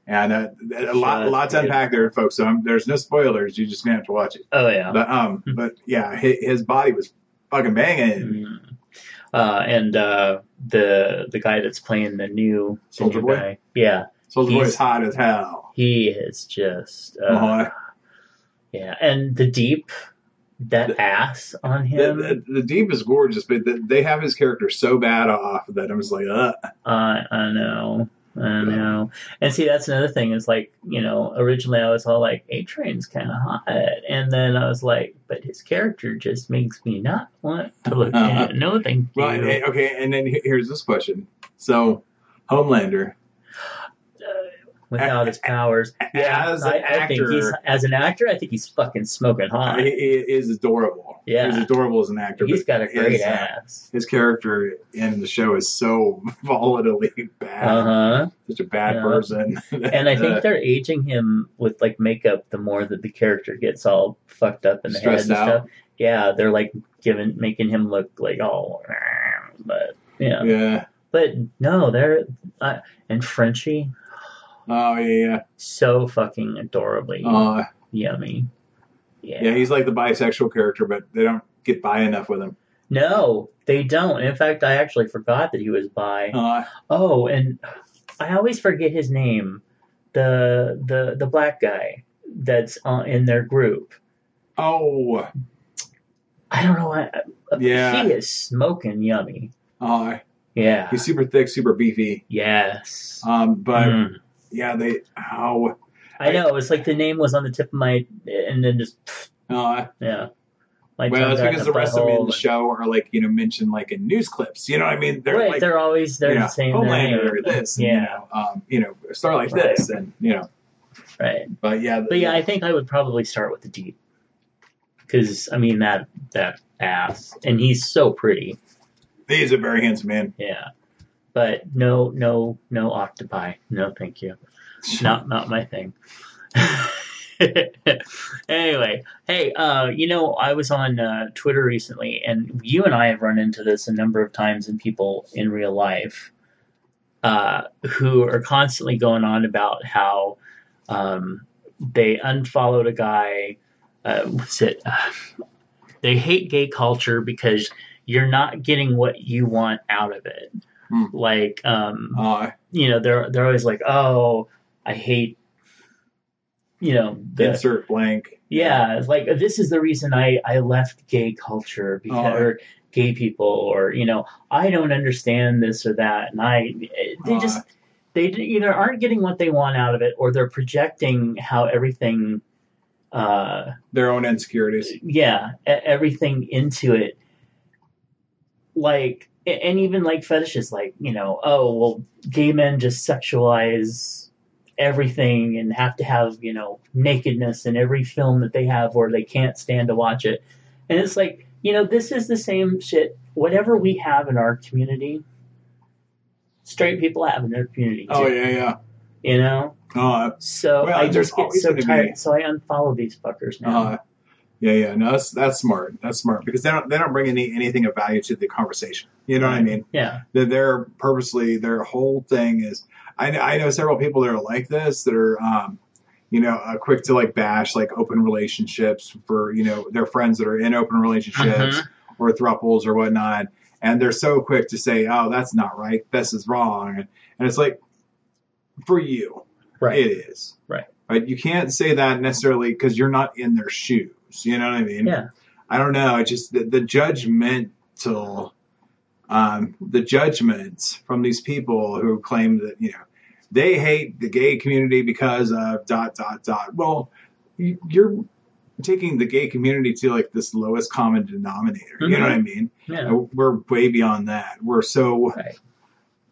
and uh, a lot a lot to unpack there, folks. So um, there's no spoilers. You just gonna have to watch it. oh yeah. But um, but yeah, his, his body was fucking banging. Mm. Uh, and uh, the the guy that's playing the new Soldier ginger Boy? guy, yeah, Soldier Boy's hot as hell. he is just uh, Uh-huh. yeah. And the deep that The- ass on The, him. the, the deep is gorgeous, but the, they have his character so bad off that I'm just like, uh, I I know. I know. And see, that's another thing is like, you know, originally I was all like, A Train's kind of hot. And then I was like, but his character just makes me not want to look at it. No, thank you. well, eh, okay. And then here's this question: So, Homelander, Without his powers. Yeah, as an I, I think he's, actor- as an actor, I think he's fucking smoking hot. he, is adorable. Yeah. he's adorable as an actor. He's got a great his, uh, ass. his character in the show is so volatilely bad. Uh huh. Such a bad Yeah. person. And I think they're aging him with like makeup the more that the character gets all fucked up in the Stressed head and out. stuff. Yeah, they're like giving making him look like all but yeah. yeah. But no, they're uh, and Frenchie Oh yeah, so fucking adorably. Uh, yummy. Yeah. yeah, he's like the bisexual character, but they don't get by enough with him. No, they don't. In fact, I actually forgot that he was bi. Uh, Oh, and I always forget his name. The the the black guy that's uh, in their group. oh, I don't know what. Yeah. He is smoking yummy. uh, Yeah. he's super thick, super beefy. Yes. Um, but Mm. Yeah, they how I know. It's like the name was on the tip of my, and then just uh, yeah. My well, tongue because the rest of them in the show are like you know mentioned like in news clips. You know what I mean? They're right, like they're always they're you know, saying their Homelander name. this, and, Yeah. you know, um, you know, a star like Right. this, and you know, Right. but yeah, But yeah, I think I would probably start with the deep. Because I mean that that ass, and he's so pretty. he's a very handsome man. Yeah. But no, no, no octopi. No, thank you. Not, not my thing. anyway, hey, uh, you know, I was on uh, Twitter recently, and you and I have run into this a number of times in people in real life uh, who are constantly going on about how um, they unfollowed a guy. Uh, what's it? Uh, they hate gay culture because you're not getting what you want out of it. Hmm. Like, um, Uh, you know, they're they're always like, oh, I hate, you know, the insert blank. yeah, it's like this is the reason I I left gay culture because Oh. or gay people or you know I don't understand this or that, and I they Uh. just they either aren't getting what they want out of it or they're projecting how everything. Uh, Their own insecurities. yeah, everything into it. Like, and even like fetishes, like, you know, oh, well, gay men just sexualize everything and have to have, you know, nakedness in every film that they have or they can't stand to watch it. And it's like, you know, this is the same shit. Whatever we have in our community, straight people have in their community. Oh yeah, yeah. You know? Uh, So Well, I just get so gonna be- tired. So I unfollow these fuckers now. uh, Yeah, yeah. No, that's that's smart. That's smart because they don't they don't bring any anything of value to the conversation. You know what I mean? Yeah. That they're purposely their whole thing is. I know, I know several people that are like this that are, um, you know, uh, quick to like bash like open relationships for you know their friends that are in open relationships Mhm. or thruples or whatnot, and they're so quick to say, "Oh, that's not right. This is wrong," and it's like, for you, Right. it is. Right. But you can't say that necessarily because you're not in their shoes. You know what I mean? Yeah. I don't know. It just the, the judgmental, um, the judgments from these people who claim that you know they hate the gay community because of dot dot dot. Well, you- you're taking the gay community to like this lowest common denominator. You know what I mean? Yeah. We're way beyond that. We're so Right.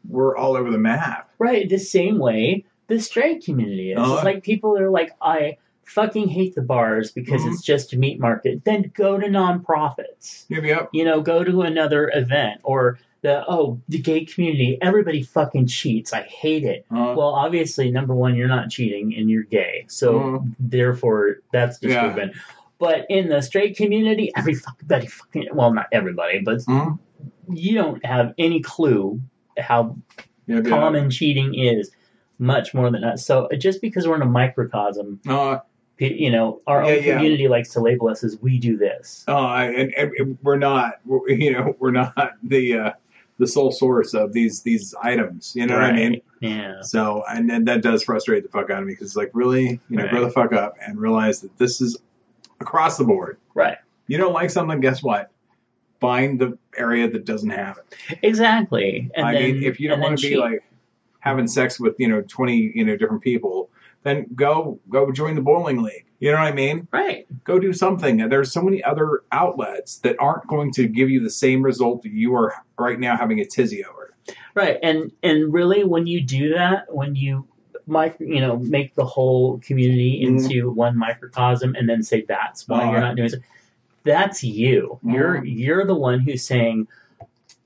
we're all over the map. Right. The same way the straight community is. It's like people are like, I fucking hate the bars because Mhm. it's just a meat market. Then go to nonprofits. Yep, yep. You know, go to another event or the oh the gay community. Everybody fucking cheats. I hate it. Uh, Well, obviously, number one, you're not cheating and you're gay, so Mhm. therefore that's Yeah. disproven. But in the straight community, everybody fucking well, not everybody, but mhm. you don't have any clue how Yep, yep. common cheating is much more than us. So just because we're in a microcosm, Uh, you know, our Yeah, own yeah. community likes to label us as we do this. uh, and, and we're not, we're, you know, we're not the uh, the sole source of these these items. You know what I mean? Yeah. So, and then that does frustrate the fuck out of me because it's like, really, you know, Right. grow the fuck up and realize that this is across the board. Right. You don't like something, guess what? Find the area that doesn't have it. Exactly. And I then, mean, if you don't want to be like having sex with you know twenty you know different people, then go go join the bowling league. You know what I mean? right. Go do something. There's so many other outlets that aren't going to give you the same result that you are right now having a tizzy over. Right. And and really when you do that, when you mic you know, make the whole community Mhm. into one microcosm and then say that's why Uh, you're not doing it. That's you. You're Mhm. you're the one who's saying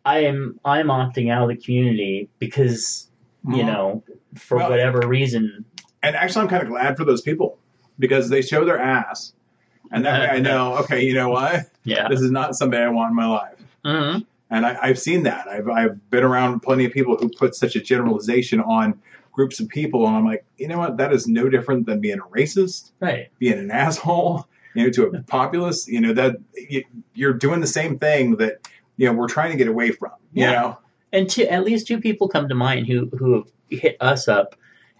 I am I'm opting out of the community because you Mhm. know, for Well- whatever reason. And actually, I'm kind of glad for those people because they show their ass, and that way I know, okay, you know what? Yeah. This is not somebody I want in my life. hmm And I, I've seen that. I've, I've been around plenty of people who put such a generalization on groups of people, and I'm like, you know what? That is no different than being a racist, Right. being an asshole, you know, to a populace. You know that you, you're doing the same thing that you know we're trying to get away from. You Yeah. know, And two, at least two people come to mind who who have hit us up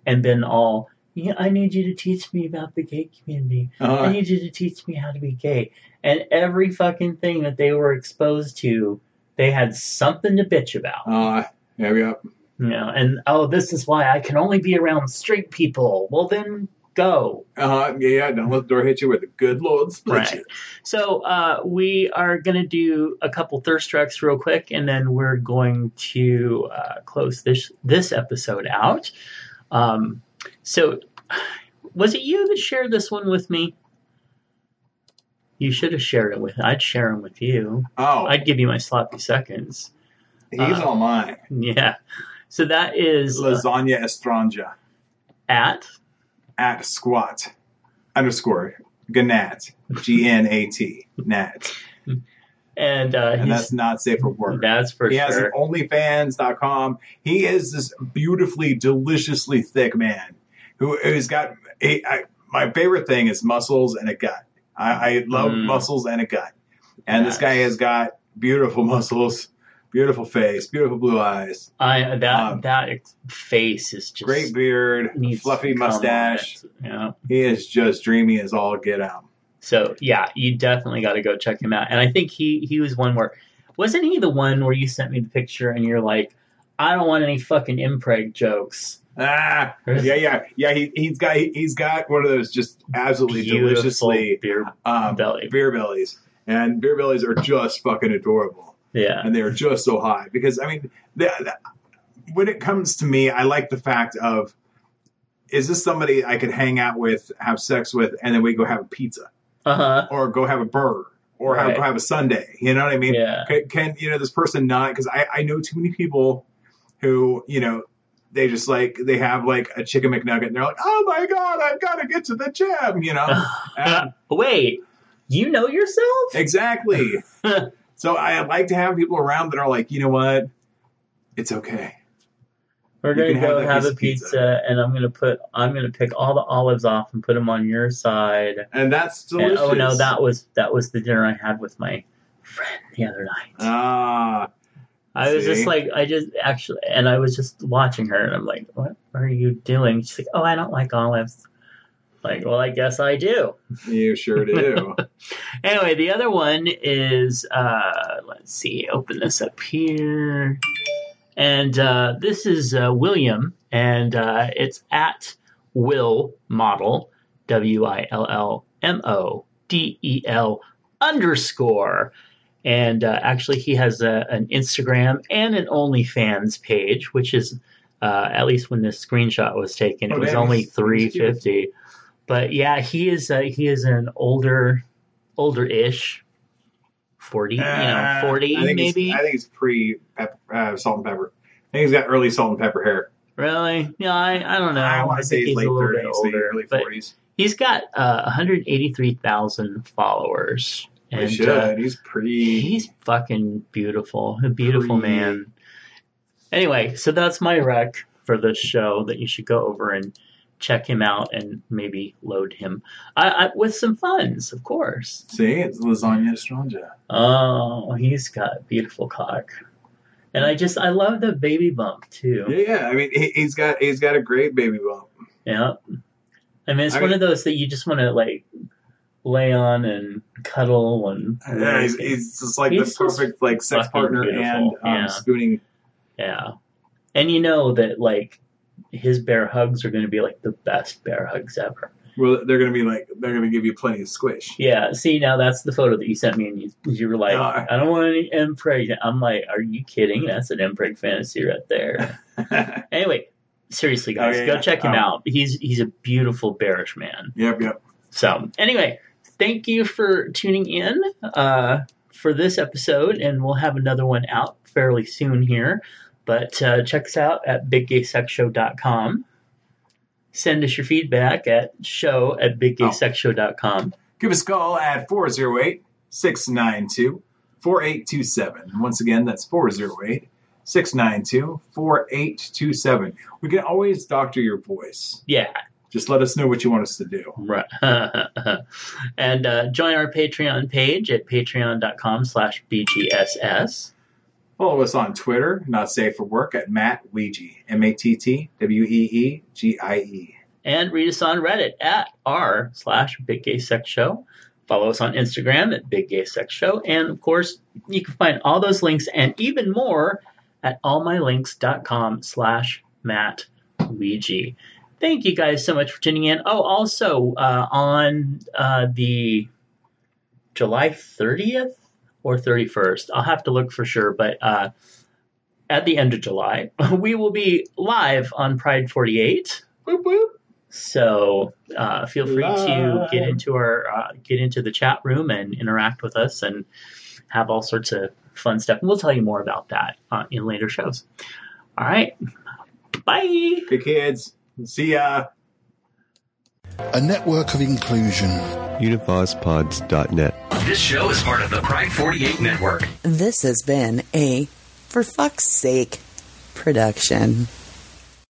and been all, yeah, I need you to teach me about the gay community. I uh, need you to teach me how to be gay. And every fucking thing that they were exposed to, they had something to bitch about. uh, yeah, yeah. You know, and oh, this is why I can only be around straight people. Well, then go. Uh, yeah, yeah. Don't let the door hit you with the good Lord split Right. you. So uh, we are going to do a couple thirst tracks real quick, and then we're going to uh, close this this episode out. Um, so, was it you that shared this one with me? You should have shared it with. I'd share them with you. Oh, I'd give you my sloppy seconds. he's uh, all mine. Yeah. So that is uh, Lasagna Estranja at at squat underscore Gnat G N A T Nat, and uh, and he's, that's not safe for work. that's for sure. He has an OnlyFans.com. He is this beautifully, deliciously thick man who has got a, I, my favorite thing is muscles and a gut. I, I love Mm. muscles and a gut, and this guy has got beautiful muscles, beautiful face, beautiful blue eyes, I that um, that face is just great beard, fluffy to come on mustache. know? He is just dreamy as all get out. So yeah, you definitely got to go check him out. And I think he he was one where wasn't he the one where you sent me the picture and you're like, I don't want any fucking impreg jokes. Ah, yeah, yeah, yeah. He he's got he's got one of those just absolutely Beautiful deliciously beer um, belly. beer bellies, and beer bellies are just fucking adorable, Yeah. and they are just so high because I mean, the, the, when it comes to me, I like the fact of is this somebody I could hang out with, have sex with, and then we go have a pizza Uh huh. or go have a burger or have, go have a Sunday. You know what I mean? Yeah. Can, can you know this person not? Because I I know too many people who you know. They just like they have like a chicken McNugget and they're like, oh my god, I've got to get to the gym, you know. And- Wait, You know yourself? Exactly. so I like to have people around that are like, you know what? It's okay. We're gonna can have go have a pizza, pizza. and I'm gonna put I'm gonna pick all the olives off and put them on your side. And that's And, delicious. oh no, that was that was the dinner I had with my friend the other night. Ah, I was just like, I just actually, and I was just watching her, and I'm like, what are you doing? She's like, oh, I don't like olives. Like, well, I guess I do. you sure do. Anyway, the other one is, uh, let's see, open this up here. And uh, this is uh, William, and uh, it's at Will Model, W I L L M O D E L underscore. And uh, actually, he has a, an Instagram and an OnlyFans page, which is, uh, at least when this screenshot was taken, it Oh, was damn, only three fifty. But yeah, he is uh, he is an older, older-ish, forty, you know, Uh, forty I think maybe. I think it's pre uh, salt and pepper. I think he's got early salt and pepper hair. Really? Yeah, I, I don't know. I want to say he's late a little bit 30s, older, early 40s. he's got uh, 183,000 followers. He And should. uh, he's pretty. he's fucking beautiful. A beautiful Pretty. man. Anyway, so that's my rec for this show that you should go over and check him out and maybe load him I, I, with some funds, of course. See, it's lasagna estranja. Oh, he's got beautiful cock. And I just, I love the baby bump too. Yeah, yeah. I mean, he, he's got he's got a great baby bump. Yeah. I mean, it's I one mean- of those that you just want to like lay on and cuddle and Yeah, he's, he's just like He's the perfect like sex partner beautiful, and um, yeah. spooning. yeah. And you know that like his bear hugs are going to be like the best bear hugs ever. Well, they're gonna be like they're gonna give you plenty of squish. Yeah. See, now that's the photo that you sent me, and you, you were like, I- I don't want any impreg. I'm like, are you kidding? That's an impreg fantasy right there. anyway, seriously, guys, Oh, yeah, go yeah. check him Um, out. He's he's a beautiful bearish man. yep, yep. So, anyway, thank you for tuning in uh, for this episode, and we'll have another one out fairly soon here. But uh, check us out at biggaysexshow.com. Send us your feedback at show at biggaysexshow.com. Give us a call at 408 692 4827. Once again, that's 408 692 4827. We can always doctor your voice. Yeah, Just let us know what you want us to do. right. and uh, join our Patreon page at patreon.com slash bgss. Follow us on Twitter, not safe for work, at Matt Weegie, M A T T W E E G I E. and read us on Reddit at r slash Big Gay Sex Show. Follow us on Instagram at Big Gay Sex Show, and of course, you can find all those links and even more at allmylinks.com slash Matt. Thank you guys so much for tuning in. Oh, also uh, on uh, the July 30th or 31st, I'll have to look for sure, but uh, at the end of July, we will be live on Pride 48. Boop, boop. So uh, feel free to get into our uh, get into the chat room and interact with us and have all sorts of fun stuff. And we'll tell you more about that uh, in later shows. All right, bye. Good kids. See ya. A network of inclusion. UnivazPods.net. This show is part of the Pride 48 network. This has been a For Fuck's Sake production.